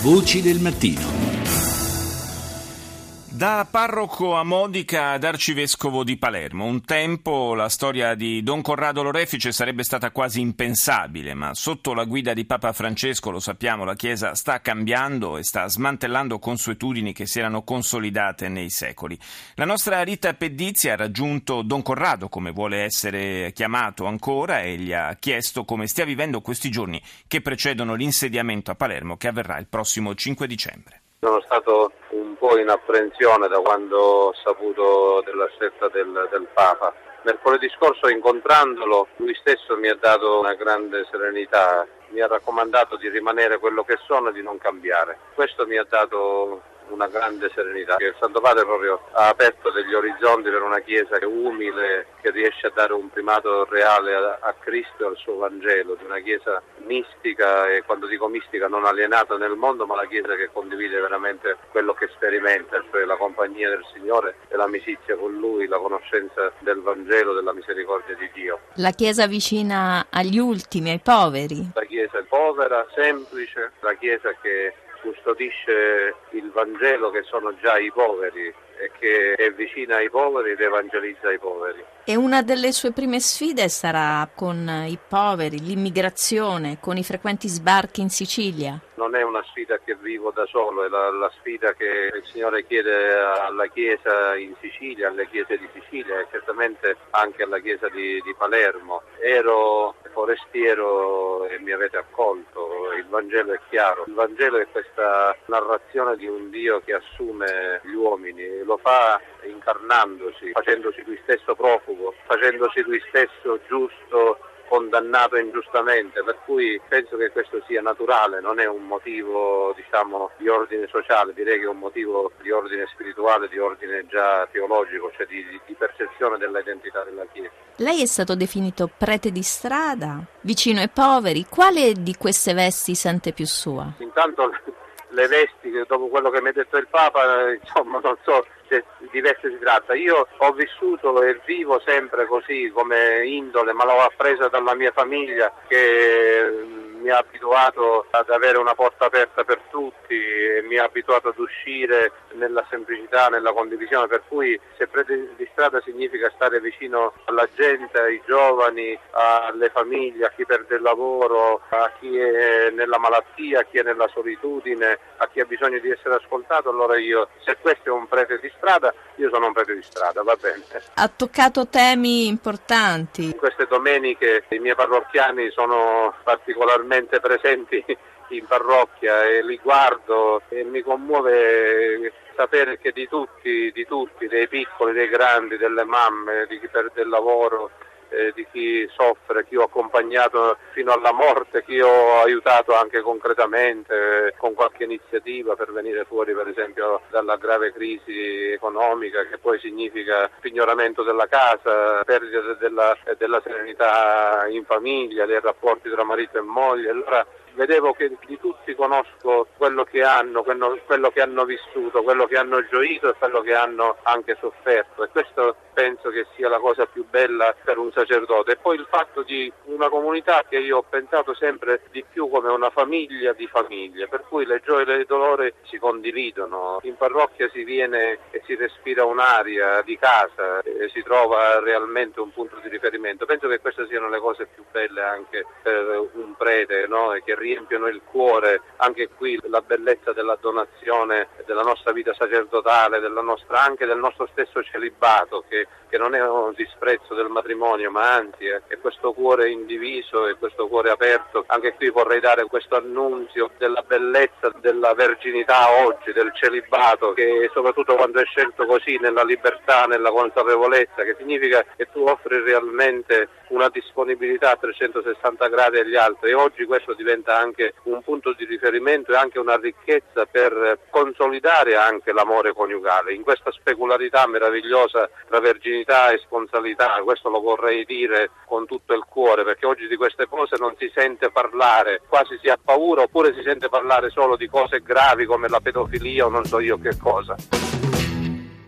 Voci del mattino. Da parroco a Modica ad arcivescovo di Palermo. Un tempo la storia di Don Corrado Lorefice sarebbe stata quasi impensabile, ma sotto la guida di Papa Francesco, lo sappiamo, la Chiesa sta cambiando e sta smantellando consuetudini che si erano consolidate nei secoli. La nostra Rita Pedizzi ha raggiunto Don Corrado, come vuole essere chiamato ancora, e gli ha chiesto come stia vivendo questi giorni che precedono l'insediamento a Palermo che avverrà il prossimo 5 dicembre. Sono stato un po' in apprensione da quando ho saputo della scelta del, del Papa. Mercoledì scorso incontrandolo lui stesso mi ha dato una grande serenità, mi ha raccomandato di rimanere quello che sono e di non cambiare. Questo mi ha dato una grande serenità. Il Santo Padre proprio ha aperto degli orizzonti per una Chiesa umile, che riesce a dare un primato reale a, a Cristo e al suo Vangelo, di una Chiesa mistica e quando dico mistica non alienata nel mondo, ma la Chiesa che condivide veramente quello che sperimenta, cioè la compagnia del Signore e l'amicizia con Lui, la conoscenza del Vangelo, della misericordia di Dio. La Chiesa vicina agli ultimi, ai poveri. La Chiesa è povera, semplice, la Chiesa che custodisce il Vangelo che sono già i poveri e che è vicina ai poveri ed evangelizza i poveri. E una delle sue prime sfide sarà con i poveri, l'immigrazione, con i frequenti sbarchi in Sicilia. Non è una sfida che vivo da solo, è la, la sfida che il Signore chiede alla Chiesa in Sicilia, alle Chiese di Sicilia e certamente anche alla Chiesa di, di Palermo. Ero forestiero e mi avete accolto, il Vangelo è chiaro, il Vangelo è questa narrazione di un Dio che assume gli uomini, lo fa incarnandosi, facendosi lui stesso profugo, facendosi lui stesso giusto condannato ingiustamente, per cui penso che questo sia naturale, non è un motivo diciamo, di ordine sociale, direi che è un motivo di ordine spirituale, di ordine già teologico, cioè di, di percezione dell'identità della Chiesa. Lei è stato definito prete di strada, vicino ai poveri, quale di queste vesti sente più sua? Intanto le vesti, dopo quello che mi ha detto il Papa, insomma non so se di veste si tratta. Io ho vissuto e vivo sempre così come indole, ma l'ho appresa dalla mia famiglia che mi ha abituato ad avere una porta aperta per tutti mi ha abituato ad uscire nella semplicità, nella condivisione, per cui se prete di strada significa stare vicino alla gente, ai giovani, alle famiglie, a chi perde il lavoro, a chi è nella malattia, a chi è nella solitudine, a chi ha bisogno di essere ascoltato, allora io, se questo è un prete di strada, io sono un prete di strada, va bene. Ha toccato temi importanti. In queste domeniche i miei parrocchiani sono particolarmente presenti in parrocchia e li guardo e mi commuove sapere che di tutti, di tutti, dei piccoli, dei grandi, delle mamme, di chi perde il lavoro, eh, di chi soffre, chi ho accompagnato fino alla morte, chi ho aiutato anche concretamente eh, con qualche iniziativa per venire fuori per esempio dalla grave crisi economica che poi significa pignoramento della casa, perdita della, della serenità in famiglia, dei rapporti tra marito e moglie. Allora, vedevo che di tutti conosco quello che hanno, quello, quello, che hanno vissuto, quello che hanno gioito e quello che hanno anche sofferto e questo penso che sia la cosa più bella per un sacerdote. E poi il fatto di una comunità che io ho pensato sempre di più come una famiglia di famiglie, per cui le gioie e i dolori si condividono. In parrocchia si viene e si respira un'aria di casa e si trova realmente un punto di riferimento. Penso che queste siano le cose più belle anche per un prete no? che riempiono il cuore, anche qui la bellezza della donazione della nostra vita sacerdotale, nostra, anche del nostro stesso celibato, che, che non è un disprezzo del matrimonio, ma anzi è, è questo cuore indiviso e questo cuore aperto. Anche qui vorrei dare questo annunzio della bellezza della verginità oggi, del celibato, che soprattutto quando è scelto così nella libertà, nella consapevolezza, che significa che tu offri realmente una disponibilità a 360 gradi agli altri e oggi questo diventa anche un punto di riferimento e anche una ricchezza per consolidare anche l'amore coniugale in questa specularità meravigliosa tra verginità e sponsalità, questo lo vorrei dire con tutto il cuore perché oggi di queste cose non si sente parlare, quasi si ha paura oppure si sente parlare solo di cose gravi come la pedofilia o non so io che cosa.